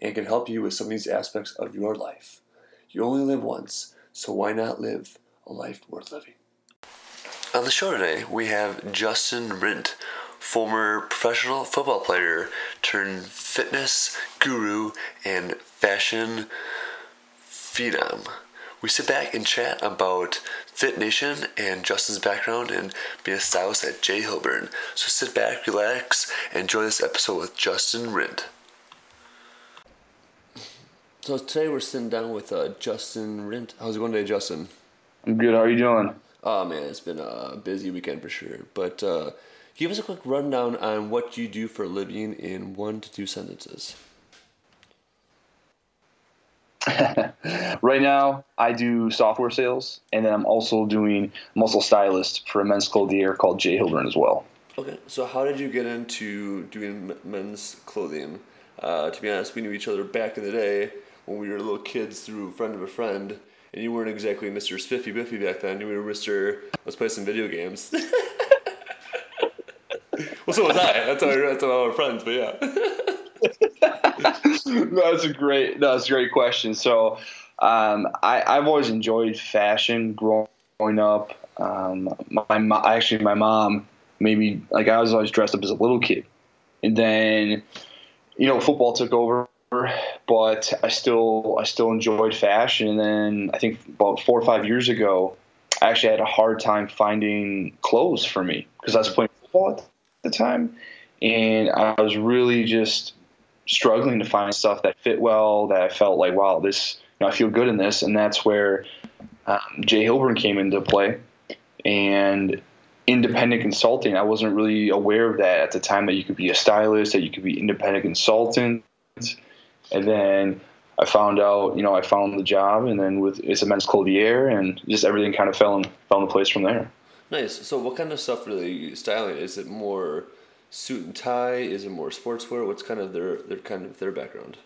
and can help you with some of these aspects of your life. You only live once, so why not live a life worth living? On the show today, we have Justin Rindt, former professional football player turned fitness guru and fashion phenom. We sit back and chat about Fit Nation and Justin's background and being a stylist at J. Hilburn. So sit back, relax, and enjoy this episode with Justin Rindt. So today we're sitting down with uh, Justin Rindt. How's it going today, Justin? I'm good. How are you doing? Oh man, it's been a busy weekend for sure. But uh, give us a quick rundown on what you do for a living in one to two sentences. right now, I do software sales, and then I'm also doing muscle stylist for a men's clothier called J. Hilburn as well. Okay, so how did you get into doing men's clothing? Uh, to be honest, we knew each other back in the day when we were little kids through friend of a friend, and you weren't exactly Mr. Spiffy Biffy back then. You were Mr. Let's play some video games. well, so was I. That's how, that's how our friends, but yeah. no, that's a great. That's a great question. So, um, I, I've always enjoyed fashion growing up. Um, my, my actually my mom maybe like I was always dressed up as a little kid, and then you know football took over. But I still I still enjoyed fashion, and then I think about four or five years ago, I actually had a hard time finding clothes for me because I was playing football at the time, and I was really just struggling to find stuff that fit well, that I felt like, wow, this, you know, I feel good in this. And that's where um, J. Hilburn came into play. And independent consulting, I wasn't really aware of that at the time that you could be a stylist, that you could be independent consultant. And then I found out, you know, I found the job, and then with it's a men's clothier, and just everything kind of fell in fell into place from there. Nice. So, what kind of stuff really styling? Is it more suit and tie? Is it more sportswear? What's kind of their their kind of their background?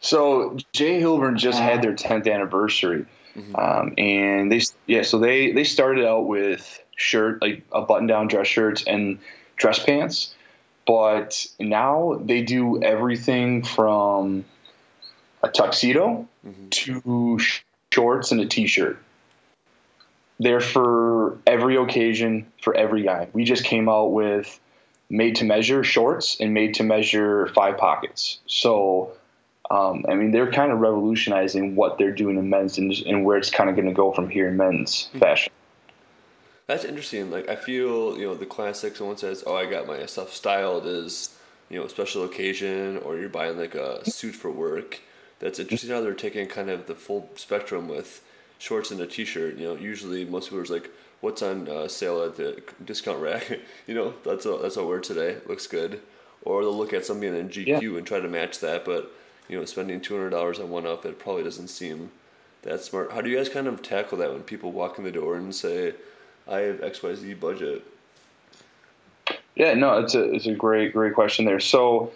So J. Hilburn just had their 10th anniversary, mm-hmm. um, and they yeah, so they they started out with shirt like a button down dress shirts and dress pants, but now they do everything from a tuxedo mm-hmm. to shorts and a t-shirt. They're for every occasion for every guy. We just came out with made to measure shorts and made to measure five pockets. So, um, I mean, they're kind of revolutionizing what they're doing in men's and, and where it's kind of going to go from here in men's hmm. fashion. That's interesting. Like, I feel, you know, the classic, someone says, oh, I got my stuff styled as, you know, a special occasion, or you're buying like a suit for work. That's interesting how they're taking kind of the full spectrum with shorts and a t-shirt. You know, usually most people are like, "What's on uh, sale at the discount rack?" you know, that's a, that's what we're today. Looks good. Or they'll look at something in GQ yeah. and try to match that, but you know, spending two hundred dollars on one outfit probably doesn't seem that smart. How do you guys kind of tackle that when people walk in the door and say, "I have X Y Z budget"? Yeah, no, it's a it's a great great question there. So,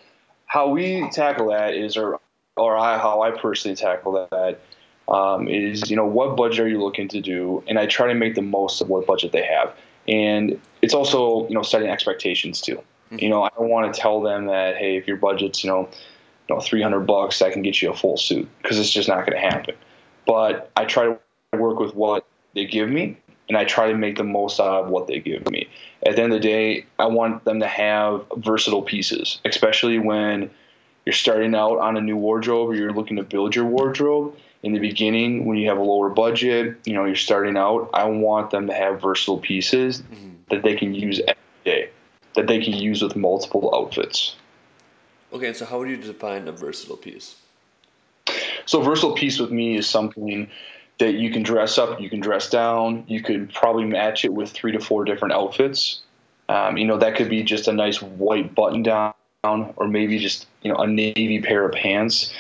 how we tackle that is, or or I, how I personally tackle that um, is you know what budget are you looking to do, and I try to make the most of what budget they have, and it's also you know setting expectations too. Mm-hmm. You know, I don't want to tell them that hey, if your budget's you know, you know, three hundred bucks, I can get you a full suit because it's just not going to happen. But I try to work with what they give me, and I try to make the most out of what they give me. At the end of the day, I want them to have versatile pieces, especially when you're starting out on a new wardrobe or you're looking to build your wardrobe in the beginning when you have a lower budget, you know, you're starting out, I want them to have versatile pieces mm-hmm. that they can use every day, that they can use with multiple outfits. Okay, so how would you define a versatile piece? So, versatile piece with me is something that you can dress up, you can dress down, you could probably match it with three to four different outfits. Um, you know, that could be just a nice white button down, or maybe just you know a navy pair of pants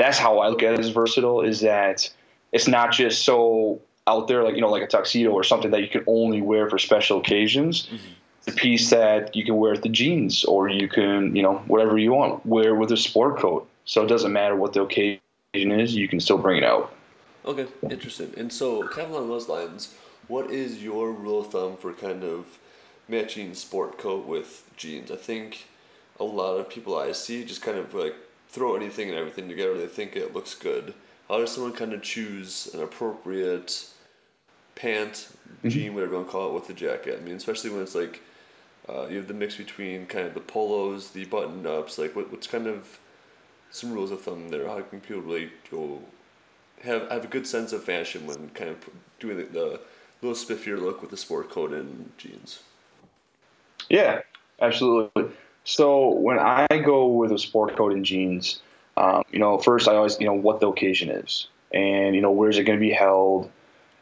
that's how I look at it as versatile. Is that it's not just so out there like you know like a tuxedo or something that you can only wear for special occasions. Mm-hmm. It's a piece that you can wear with the jeans or you can you know whatever you want wear with a sport coat. So it doesn't matter what the occasion is, you can still bring it out. Okay, interesting. And so, kind of along those lines, what is your rule of thumb for kind of matching sport coat with jeans? I think a lot of people I see just kind of like throw anything and everything together. They think it looks good. How does someone kind of choose an appropriate pant, mm-hmm. jean, whatever you want to call it, with the jacket? I mean, especially when it's like uh, you have the mix between kind of the polos, the button ups. Like, what, what's kind of some rules of thumb there? How can people really go have have a good sense of fashion when kind of doing the, the little spiffier look with the sport coat and jeans? Yeah, absolutely. So when I go with a sport coat and jeans, um, you know, first I always, you know, what the occasion is, and you know, where's it going to be held.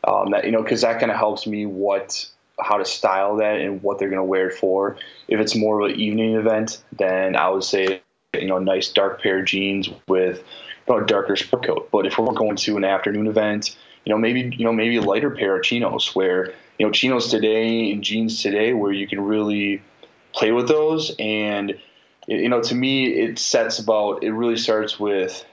Um, that you know, because that kind of helps me what how to style that and what they're going to wear it for. If it's more of an evening event, then I would say you know, nice dark pair of jeans with a darker sport coat. But if we're going to an afternoon event, you know, maybe you know maybe a lighter pair of chinos where you know chinos today and jeans today where you can really play with those. And you know to me it sets about it really starts with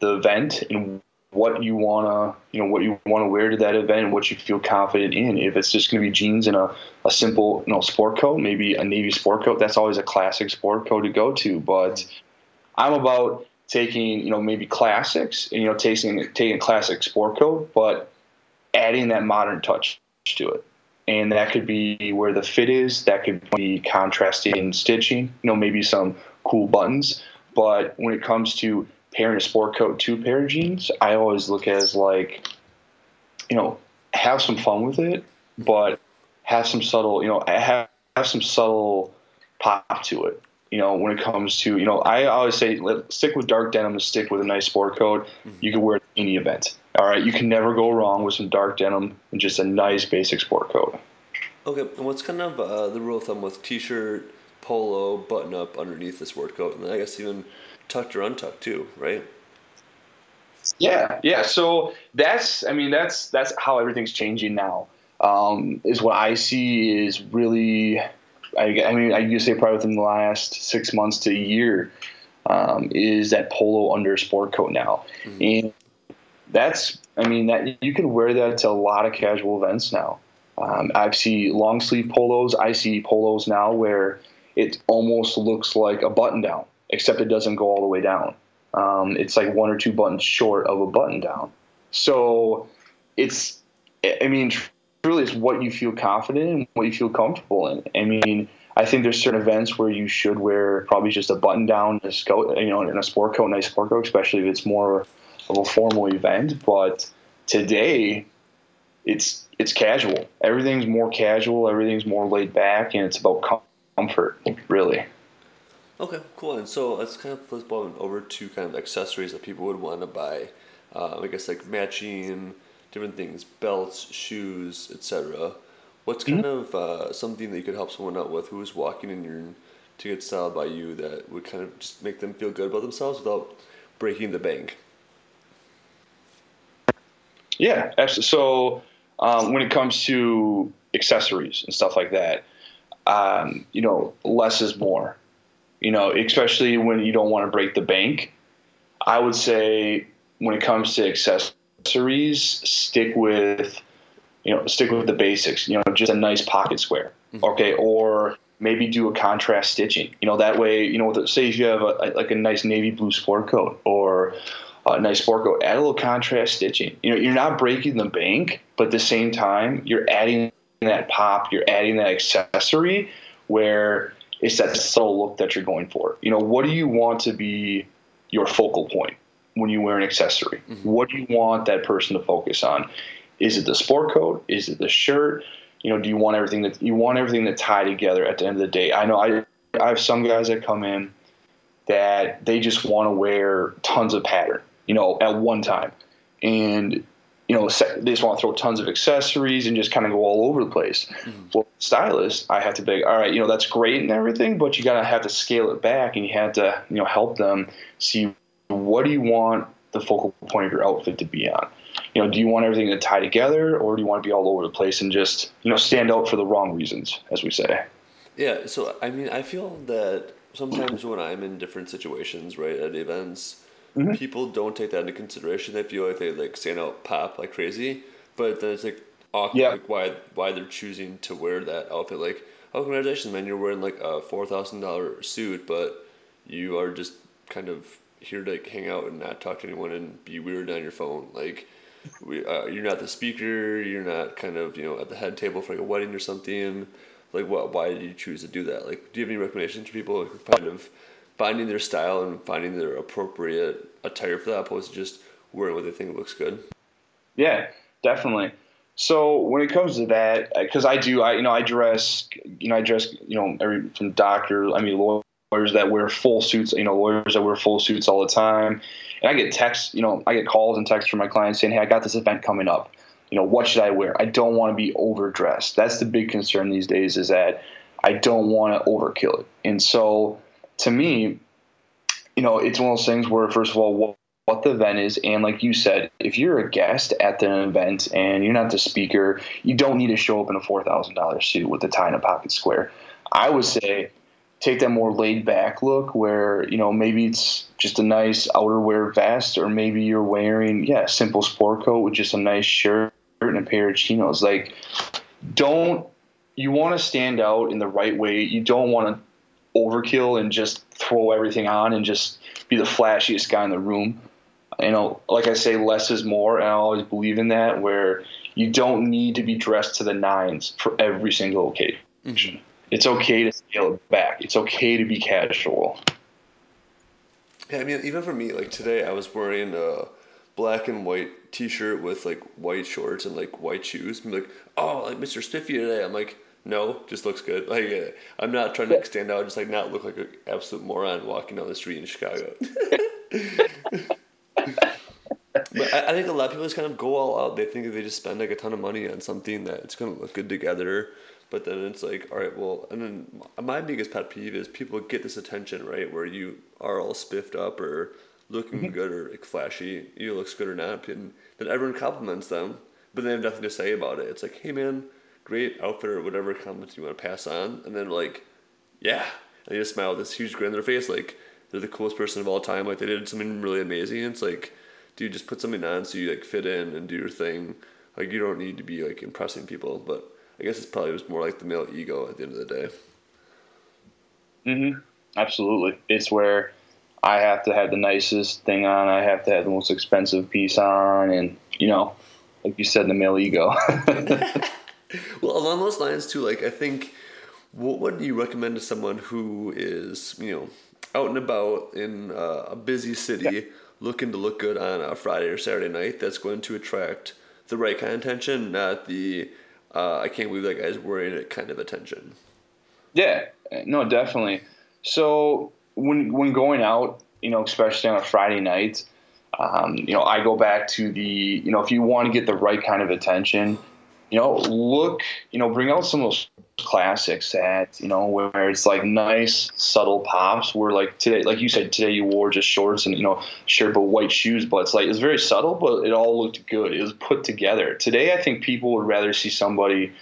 the event and what you wanna you know what you want to wear to that event and what you feel confident in. If it's just to be jeans and a, a simple you know sport coat maybe a navy sport coat that's always a classic sport coat to go to. But i'm about taking you know maybe classics and you know taking taking classic sport coat but adding that modern touch to it and that could be where the fit is. That could be contrasting stitching. You know, maybe some cool buttons. But when it comes to pairing a sport coat to a pair of jeans, I always look at as like, you know, have some fun with it, but have some subtle, you know, have have some subtle pop to it. You know, when it comes to, you know, I always say stick with dark denim and stick with a nice sport coat. Mm-hmm. You can wear it any event. All right, you can never go wrong with some dark denim and just a nice basic sport coat. Okay, and what's kind of uh, the rule of thumb with t-shirt, polo, button up underneath the sport coat, and I guess even tucked or untucked too, right? Yeah, yeah. So that's, I mean, that's that's how everything's changing now. Um, is what I see is really, I, I mean, I used to say probably within the last six months to a year, um, is that polo under sport coat now, mm-hmm. and that's I mean that you can wear that to a lot of casual events now. Um, I see long sleeve polos. I see polos now where it almost looks like a button down, except it doesn't go all the way down. Um, it's like one or two buttons short of a button down. So it's, I mean, truly, it's what you feel confident in, what you feel comfortable in. I mean, I think there's certain events where you should wear probably just a button down, a scout, you know, in a sport coat, a nice sport coat, especially if it's more of a formal event. But today, it's it's casual. Everything's more casual. Everything's more laid back, and it's about comfort, really. Okay, cool. And so let's kind of flip over to kind of accessories that people would want to buy. Uh, I guess like matching different things, belts, shoes, etc. What's kind mm-hmm. of uh, something that you could help someone out with who is walking in your to get styled by you that would kind of just make them feel good about themselves without breaking the bank? Yeah, absolutely. So um, when it comes to accessories and stuff like that, um, you know, less is more. You know, especially when you don't want to break the bank. I would say when it comes to accessories, stick with, you know, stick with the basics. You know, just a nice pocket square, mm-hmm. okay, or maybe do a contrast stitching. You know, that way, you know, with, say if you have a, like a nice navy blue sport coat or a nice sport coat, add a little contrast stitching. You know, you're not breaking the bank, but at the same time, you're adding that pop, you're adding that accessory where it's that subtle look that you're going for. You know, what do you want to be your focal point when you wear an accessory? Mm-hmm. What do you want that person to focus on? Is it the sport coat? Is it the shirt? You know, do you want everything that you want everything to tie together at the end of the day? I know I I have some guys that come in that they just want to wear tons of pattern you know, at one time. And, you know, they just want to throw tons of accessories and just kind of go all over the place. Mm-hmm. Well, stylist, I have to be, all right, you know, that's great and everything, but you got to have to scale it back and you have to, you know, help them see what do you want the focal point of your outfit to be on? You know, do you want everything to tie together, or do you want to be all over the place and just you know stand out for the wrong reasons, as we say? Yeah. So I mean, I feel that sometimes when I'm in different situations, right, at events, mm-hmm. people don't take that into consideration. They feel like they like stand out, pop like crazy, but then it's like awkward, yeah. like why why they're choosing to wear that outfit. Like, oh, congratulations, man! You're wearing like a four thousand dollar suit, but you are just kind of here to like, hang out and not talk to anyone and be weird on your phone. Like, we, uh, you're not the speaker. You're not kind of you know at the head table for like a wedding or something. Like, what? Why did you choose to do that? Like, do you have any recommendations for people kind of finding their style and finding their appropriate attire for that, opposed to just wearing what they think looks good? Yeah, definitely. So when it comes to that, because I do, I you know, I dress, you know, I dress, you know, every from doctors, I mean, lawyers that wear full suits, you know, lawyers that wear full suits all the time, and I get texts, you know, I get calls and texts from my clients saying, "Hey, I got this event coming up. You know, what should I wear? I don't want to be overdressed. That's the big concern these days. Is that I don't want to overkill it. And so, to me, you know, it's one of those things where, first of all, what what the event is. And like you said, if you're a guest at the event and you're not the speaker, you don't need to show up in a $4,000 suit with a tie and a pocket square. I would say take that more laid back look where, you know, maybe it's just a nice outerwear vest or maybe you're wearing, yeah, simple sport coat with just a nice shirt and a pair of chinos. Like, don't, you want to stand out in the right way. You don't want to overkill and just throw everything on and just be the flashiest guy in the room you know, like I say, less is more, and I always believe in that. Where you don't need to be dressed to the nines for every single occasion. Mm-hmm. It's okay to scale it back. It's okay to be casual. Yeah, I mean, even for me, like today, I was wearing a black and white T-shirt with like white shorts and like white shoes. I'm like, oh, like Mr. Spiffy today. I'm like, no, just looks good. Like, uh, I'm not trying to stand out, just like not look like an absolute moron walking down the street in Chicago. but I, I, think a lot of people just kind of go all out. They think they just spend like a ton of money on something that it's gonna look good together. But then it's like, all right, well, and then my biggest pet peeve is people get this attention, right, where you are all spiffed up or looking mm-hmm. good or like flashy, you looks good or not, and then everyone compliments them, but they have nothing to say about it. It's like, hey man, great outfit or whatever comments you want to pass on, and then like, yeah, and you just smile with this huge grin on their face, like they're the coolest person of all time. Like they did something really amazing. It's like, dude, just put something on so you like fit in and do your thing. Like you don't need to be like impressing people. But I guess it's probably was more like the male ego at the end of the day. Mhm. Absolutely. It's where I have to have the nicest thing on. I have to have the most expensive piece on, and you know, like you said, the male ego. well, along those lines too, like I think, what would you recommend to someone who is, you know, out and about in uh, a busy city yeah. looking to look good on a Friday or Saturday night that's going to attract the right kind of attention, not the uh, I can't believe that guy's wearing it kind of attention. Yeah, no, definitely. So when when going out, you know, especially on a Friday night, um, you know, I go back to the, you know, if you want to get the right kind of attention, you know, look, you know, bring out some of those classics that you know where it's like nice subtle pops where like today like you said today you wore just shorts and you know shirt but white shoes but it's like it's very subtle but it all looked good. It was put together. Today i think people would rather see somebody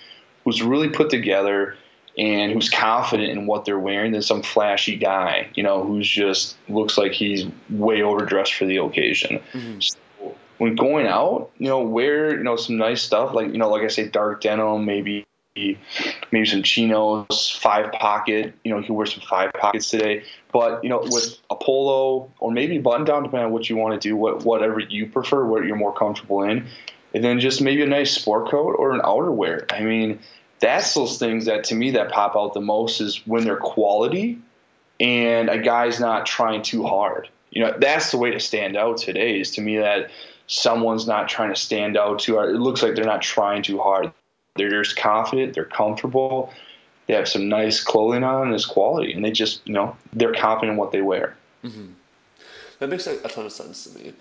who's really put together and who's confident in what they're wearing than some flashy guy you know who's just looks like he's way overdressed for the occasion. Mm-hmm. When going out you know wear you know some nice stuff like you know like i say dark denim maybe maybe some chinos, five pocket. You know, you can wear some five pockets today. But you know, with a polo or maybe button down, depending on what you want to do, what whatever you prefer, what you're more comfortable in, and then just maybe a nice sport coat or an outerwear. I mean, that's those things that to me that pop out the most is when they're quality and a guy's not trying too hard. You know, that's the way to stand out today. Is to me that someone's not trying to stand out too hard. It looks like they're not trying too hard they're just confident, they're comfortable, they have some nice clothing on, and it's quality, and they just, you know, they're confident in what they wear. Mm-hmm. That makes a, ton of sense to me.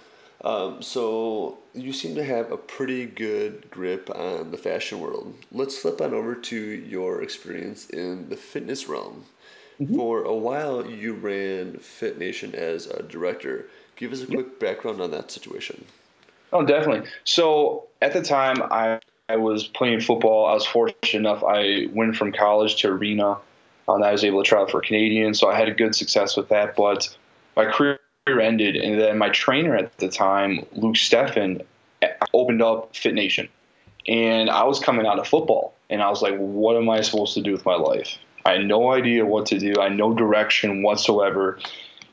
Um, so you seem to have a pretty good grip on the fashion world. Let's flip on over to your experience in the fitness realm. Mm-hmm. For a while, you ran Fit Nation as a director. Give us a quick background on that situation. Oh, definitely. So at the time, I, I was playing football. I was fortunate enough. I went from college to arena. and I was able to try for Canadian, so I had a good success with that. But my career ended, and then my trainer at the time, Luke Steffen, opened up Fit Nation, and I was coming out of football, and I was like, "What am I supposed to do with my life?" I had no idea what to do. I had no direction whatsoever.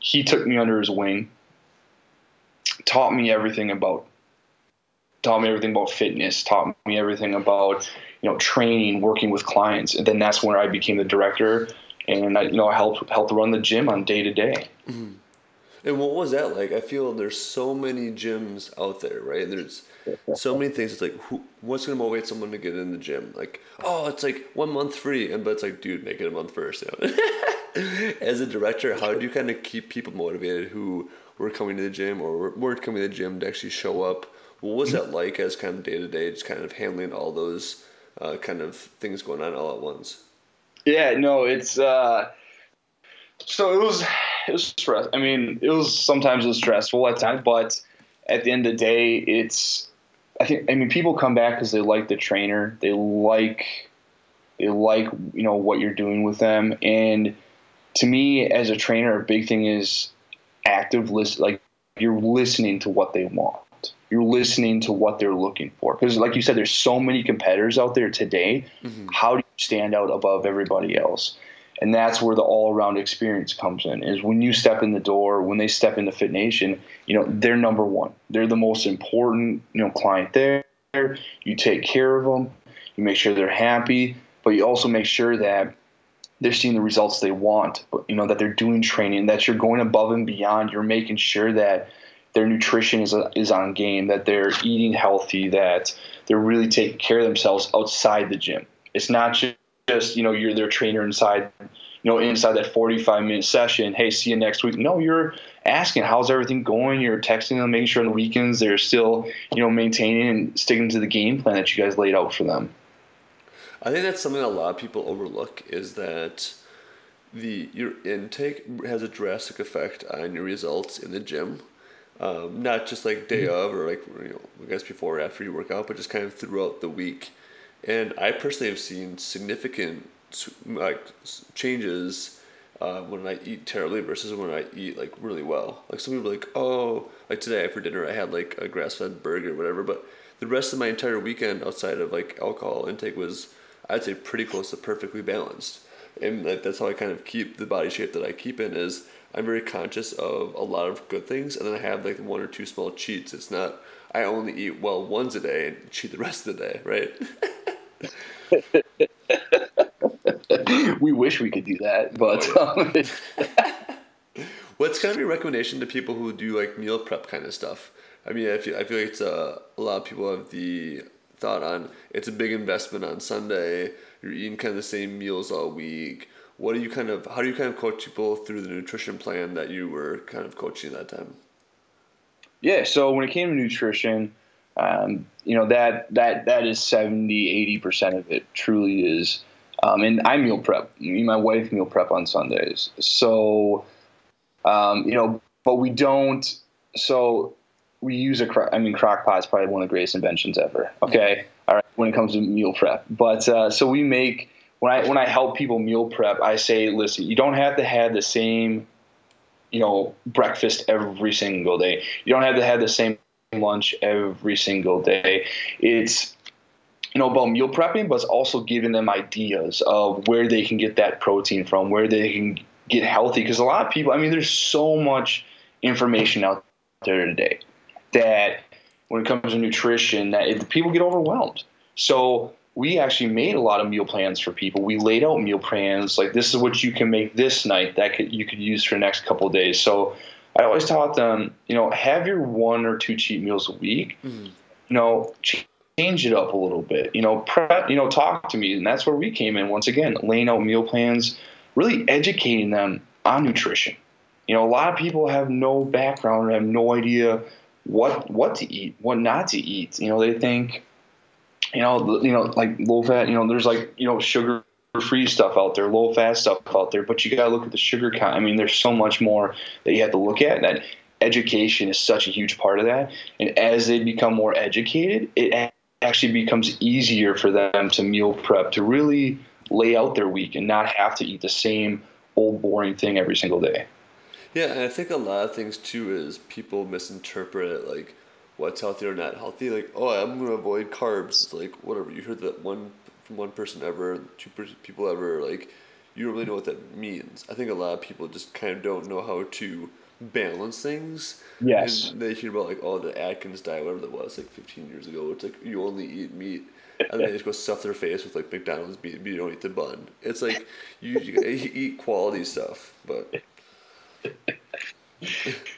He took me under his wing, taught me everything about taught me everything about fitness, taught me everything about you know training, working with clients, and then that's where I became the director, and I you know I helped helped run the gym on day to day. Mm-hmm. And what was that like? I feel there's so many gyms out there, right? There's so many things. It's like, who, what's going to motivate someone to get in the gym? Like, oh, it's like one month free, and but it's like, dude, make it a month first. You know? As a director, how do you kind of keep people motivated who were coming to the gym or weren't coming to the gym to actually show up? What was that like as kind of day to day, just kind of handling all those uh, kind of things going on all at once? Yeah, no, it's uh, so it was it was stress. I mean, it was sometimes it was stressful at times, but at the end of the day, it's I think I mean people come back because they like the trainer, they like they like you know what you're doing with them, and to me as a trainer, a big thing is active list like you're listening to what they want you're listening to what they're looking for. Because like you said there's so many competitors out there today. Mm-hmm. how do you stand out above everybody else? And that's where the all-around experience comes in is when you step in the door when they step into fit nation you know they're number one. They're the most important you know client there. You take care of them you make sure they're happy. But you also make sure that they're seeing the results they want but you know that they're doing training that you're going above and beyond. You're making sure that their nutrition is, is on game, that they're eating healthy, that they're really taking care of themselves outside the gym. It's not just, you know, you're their trainer inside, you know, inside that 45 minute session. Hey, see you next week. No, you're asking how's everything going. You're texting them, making sure on the weekends they're still, you know, maintaining and sticking to the game plan that you guys laid out for them. I think that's something a lot of people overlook is that the your intake has a drastic effect on your results in the gym. Um, not just like day mm-hmm. of or like you know I guess before or after you work out, but just kind of throughout the week. And I personally have seen significant like changes uh, when I eat terribly versus when I eat like really well. Like some people are like, oh, like today for dinner I had like a grass fed burger or whatever, but the rest of my entire weekend outside of like alcohol intake was I'd say pretty close to perfectly balanced. And like, that's how I kind of keep the body shape that I keep in is I'm very conscious of a lot of good things, and then I have like one or two small cheats. It's not I only eat well once a day and cheat the rest of the day, right? we wish we could do that, but. Um, What's kind of your recommendation to people who do like meal prep kind of stuff? I mean, I feel, I feel like it's a, a lot of people have the thought on it's a big investment on Sunday. You're eating kind of the same meals all week what do you kind of how do you kind of coach people through the nutrition plan that you were kind of coaching that time? Yeah so when it came to nutrition um, you know that that that is 70 80 percent of it truly is um, and i meal prep me and my wife meal prep on sundays. So um, you know but we don't so we use a i mean crock pot is probably one of the greatest inventions ever okay? All right when it comes to meal prep. But uh, so we make when I when I help people meal prep, I say, listen, you don't have to have the same, you know, breakfast every single day. You don't have to have the same lunch every single day. It's you know about meal prepping, but it's also giving them ideas of where they can get that protein from, where they can get healthy. Because a lot of people, I mean, there's so much information out there today that when it comes to nutrition, that people get overwhelmed. So we actually made a lot of meal plans for people. We laid out meal plans like this is what you can make this night that could, you could use for the next couple days. So I always taught them, you know, have your one or two cheat meals a week. Mm-hmm. You know, change it up a little bit. You know, prep. You know, talk to me, and that's where we came in once again, laying out meal plans, really educating them on nutrition. You know, a lot of people have no background, or have no idea what what to eat, what not to eat. You know, they think you know, you know, like low fat, you know, there's like, you know, sugar free stuff out there, low fat stuff out there, but you got to look at the sugar count. I mean, there's so much more that you have to look at and that education is such a huge part of that. And as they become more educated, it actually becomes easier for them to meal prep, to really lay out their week and not have to eat the same old boring thing every single day. Yeah, and I think a lot of things too is people misinterpret it like what's healthy or not healthy. Like, oh, I'm gonna avoid carbs. It's like whatever. You heard that one from one person ever, two people ever. Like, you don't really know what that means. I think a lot of people just kind of don't know how to balance things. Yes. And they hear about like oh the Atkins diet, whatever that was, like 15 years ago. It's like you only eat meat. And then they just go stuff their face with like McDonald's meat, but you don't eat the bun. It's like you, you eat quality stuff, but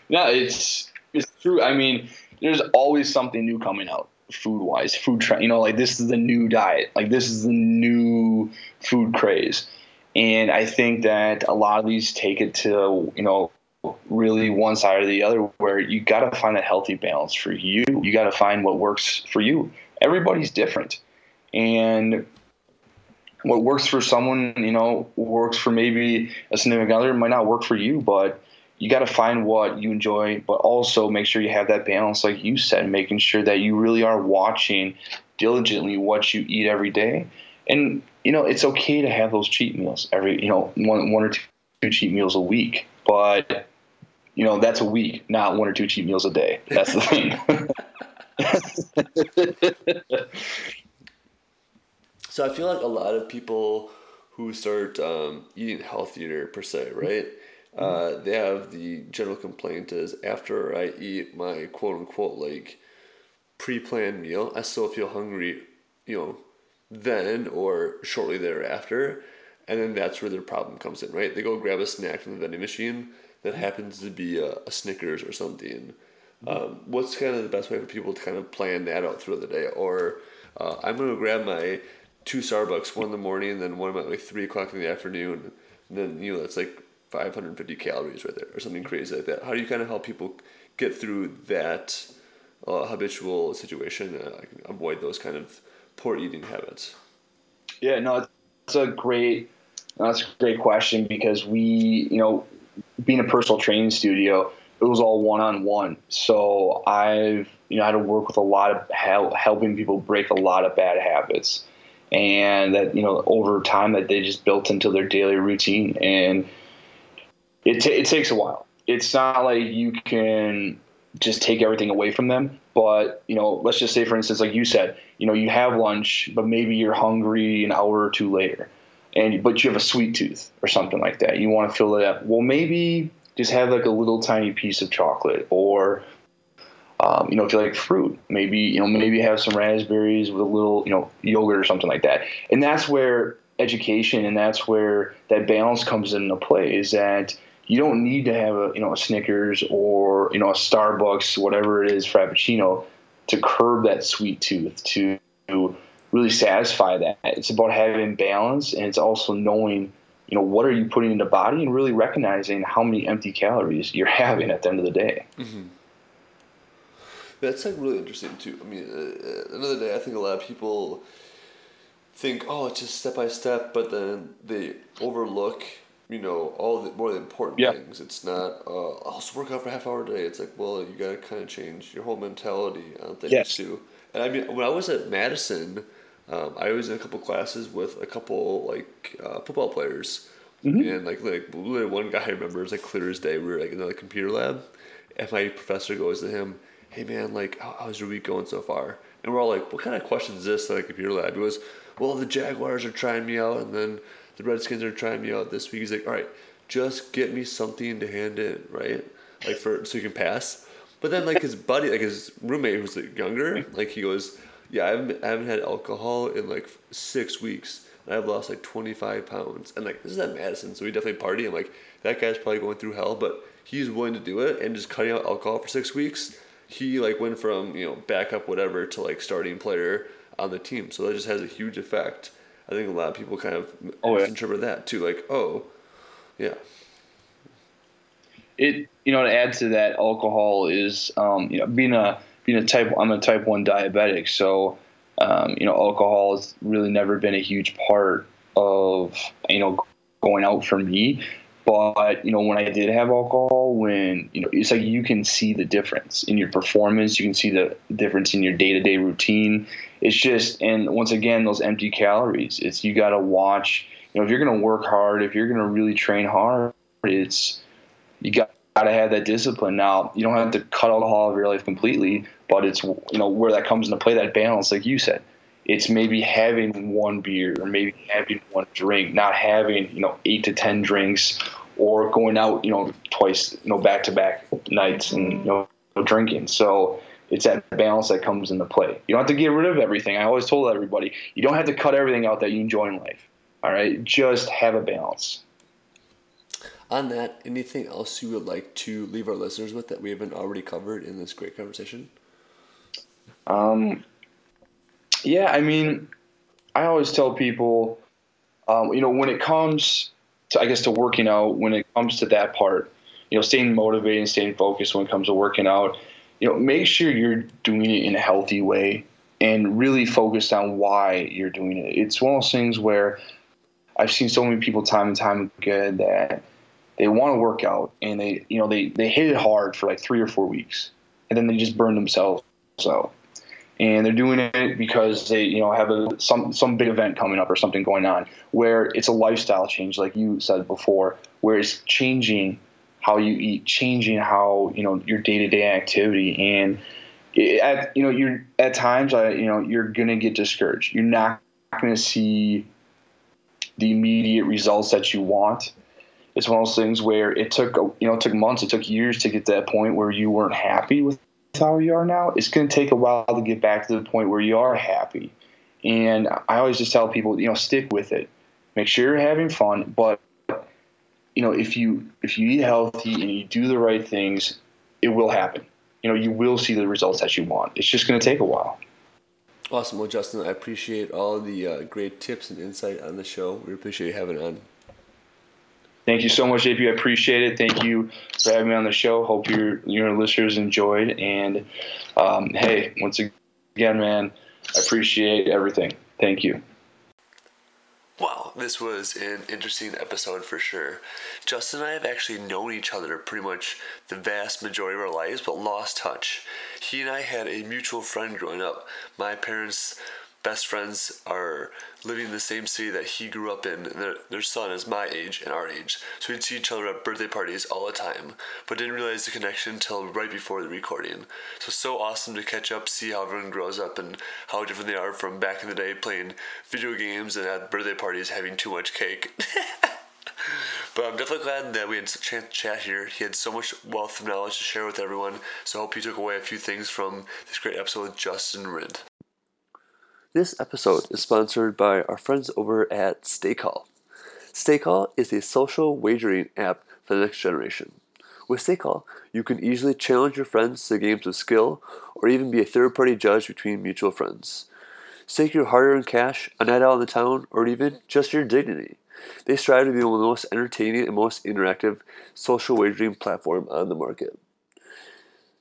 no, it's it's true. I mean, there's always something new coming out food wise, food trend. You know, like this is the new diet, like this is the new food craze, and I think that a lot of these take it to you know really one side or the other where you got to find a healthy balance for you. You got to find what works for you. Everybody's different. And what works for someone, you know, works for maybe a significant other might not work for you, but you got to find what you enjoy, but also make sure you have that balance, like you said, making sure that you really are watching diligently what you eat every day. And, you know, it's okay to have those cheat meals every, you know, one, one or two cheat meals a week, but you know, that's a week, not one or two cheat meals a day. That's the thing. so I feel like a lot of people who start um, eating healthier per se, right? Uh, they have the general complaint is after I eat my quote unquote like pre-planned meal, I still feel hungry, you know, then or shortly thereafter, and then that's where their problem comes in, right? They go grab a snack from the vending machine that happens to be a, a Snickers or something. Um, what's kind of the best way for people to kind of plan that out throughout the day? Or uh, I'm gonna grab my two Starbucks, one in the morning, and then one at like three o'clock in the afternoon. And then you know that's like 550 calories right there, or something crazy like that. How do you kind of help people get through that uh, habitual situation and uh, avoid those kind of poor eating habits? Yeah, no, it's a great that's a great question because we, you know, being a personal training studio, it was all one on one. So I've you know had to work with a lot of help, helping people break a lot of bad habits, and that you know over time that they just built into their daily routine, and it t- it takes a while. It's not like you can just take everything away from them. But you know, let's just say, for instance, like you said, you know, you have lunch, but maybe you're hungry an hour or two later and but you have a sweet tooth or something like that. You want to fill it up. Well, maybe just have like a little tiny piece of chocolate, or um, you know, if you like fruit, maybe you know, maybe have some raspberries with a little you know yogurt or something like that. And that's where education and that's where that balance comes into play. Is that you don't need to have a you know a Snickers or you know a Starbucks, whatever it is, Frappuccino, to curb that sweet tooth to really satisfy that. It's about having balance, and it's also knowing, you know, what are you putting in the body, and really recognizing how many empty calories you're having at the end of the day. Mm-hmm. That's like really interesting too. I mean, uh, another day, I think a lot of people think, oh, it's just step by step, but then they overlook, you know, all the more the important yeah. things. It's not, uh, I'll just work out for a half hour a day. It's like, well, you got to kind of change your whole mentality on things yes. too. And I mean, when I was at Madison, um, I was in a couple classes with a couple like uh, football players, mm-hmm. and like like one guy I remember was like clear as day. We were like in the computer lab, and my professor goes to him, "Hey man, like how, how's your week going so far?" And we're all like, "What kind of question is this?" The computer lab, he goes, "Well, the Jaguars are trying me out, and then the Redskins are trying me out this week." He's like, "All right, just get me something to hand in, right? Like for so you can pass." But then like his buddy, like his roommate who's like younger, like he goes yeah, I haven't, I haven't had alcohol in like six weeks. And I've lost like 25 pounds. And like, this is at Madison, so we definitely party. I'm like, that guy's probably going through hell, but he's willing to do it and just cutting out alcohol for six weeks. He like went from, you know, backup whatever to like starting player on the team. So that just has a huge effect. I think a lot of people kind of oh, yeah. that too. Like, oh, yeah. It, you know, to add to that, alcohol is, um, you know, being a, being a type I'm a type one diabetic, so um, you know alcohol has really never been a huge part of you know going out for me. But you know, when I did have alcohol, when you know, it's like you can see the difference in your performance. You can see the difference in your day to day routine. It's just, and once again, those empty calories. It's you got to watch. You know, if you're going to work hard, if you're going to really train hard, it's you got to have that discipline. Now, you don't have to cut alcohol out of your life completely, but it's you know where that comes into play. That balance, like you said, it's maybe having one beer or maybe having one drink, not having you know eight to ten drinks, or going out you know twice you know back to back nights and you know drinking. So it's that balance that comes into play. You don't have to get rid of everything. I always told everybody you don't have to cut everything out that you enjoy in life. All right, just have a balance. On that, anything else you would like to leave our listeners with that we haven't already covered in this great conversation? Um, yeah, I mean, I always tell people, um, you know, when it comes to, I guess, to working out, when it comes to that part, you know, staying motivated and staying focused when it comes to working out, you know, make sure you're doing it in a healthy way and really focused on why you're doing it. It's one of those things where I've seen so many people time and time again that they want to work out and they, you know, they, they hit it hard for like three or four weeks and then they just burn themselves out and they're doing it because they you know have a some some big event coming up or something going on where it's a lifestyle change like you said before where it's changing how you eat changing how you know your day-to-day activity. And at you know you're at times I, you know you're gonna get discouraged. You're not gonna see the immediate results that you want. It's one of those things where it took you know it took months it took years to get to that point where you weren't happy with how you are now, it's going to take a while to get back to the point where you are happy. And I always just tell people, you know, stick with it. Make sure you're having fun, but you know, if you if you eat healthy and you do the right things, it will happen. You know, you will see the results that you want. It's just going to take a while. Awesome. Well, Justin, I appreciate all the uh, great tips and insight on the show. We appreciate you having on. Thank you so much, JP. I appreciate it. Thank you for having me on the show. Hope your your listeners enjoyed. And um, hey, once again, man, I appreciate everything. Thank you. Wow, this was an interesting episode for sure. Justin and I have actually known each other pretty much the vast majority of our lives, but lost touch. He and I had a mutual friend growing up. My parents best friends are living in the same city that he grew up in, their, their son is my age and our age. So we'd see each other at birthday parties all the time, but didn't realize the connection until right before the recording. So, so awesome to catch up, see how everyone grows up, and how different they are from back in the day playing video games and at birthday parties having too much cake. But I'm definitely glad that we had a chance to chat here. He had so much wealth of knowledge to share with everyone. So I hope you took away a few things from this great episode with Justin Rindt. This episode is sponsored by our friends over at StakeHaul. StakeHaul is a social wagering app for the next generation. With StakeHaul, you can easily challenge your friends to games of skill or even be a third party judge between mutual friends. Stake your hard earned cash, a night out in the town, or even just your dignity. They strive to be one of the most entertaining and most interactive social wagering platform on the market.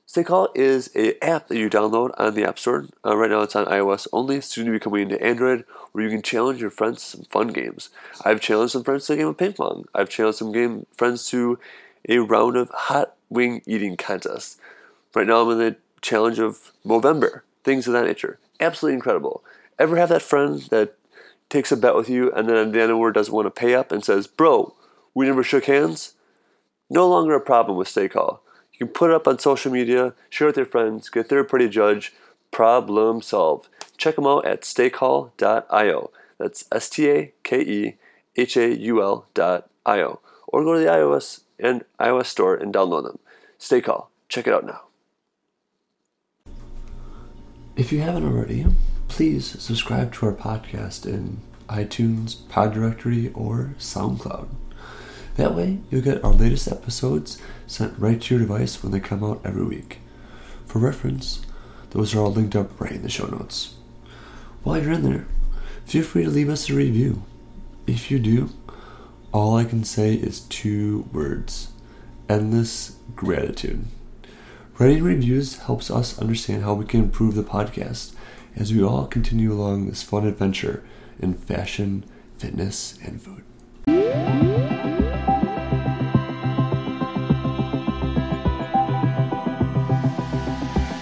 StakeHaul is an app that you download on the App Store. Uh, right now it's on iOS only, soon to be coming to Android, where you can challenge your friends to some fun games. I've challenged some friends to a game of ping pong. I've challenged some game friends to a round of hot wing eating contest. Right now I'm in the challenge of Movember, things of that nature. Absolutely incredible. Ever have that friend that takes a bet with you and then at the end of the doesn't want to pay up and says, Bro, we never shook hands? No longer a problem with StakeHaul. You can put it up on social media, share it with your friends, get a third party judge, problem solved. Check them out at stakehaul.io. That's S T A K E H A U L dot io. Or go to the iOS and iOS store and download them. StakeHaul. Check it out now. If you haven't already, please subscribe to our podcast in iTunes, Pod Directory, or SoundCloud. That way, you'll get our latest episodes sent right to your device when they come out every week. For reference, those are all linked up right in the show notes. While you're in there, feel free to leave us a review. If you do, all I can say is two words endless gratitude. Writing reviews helps us understand how we can improve the podcast as we all continue along this fun adventure in fashion, fitness, and food. Música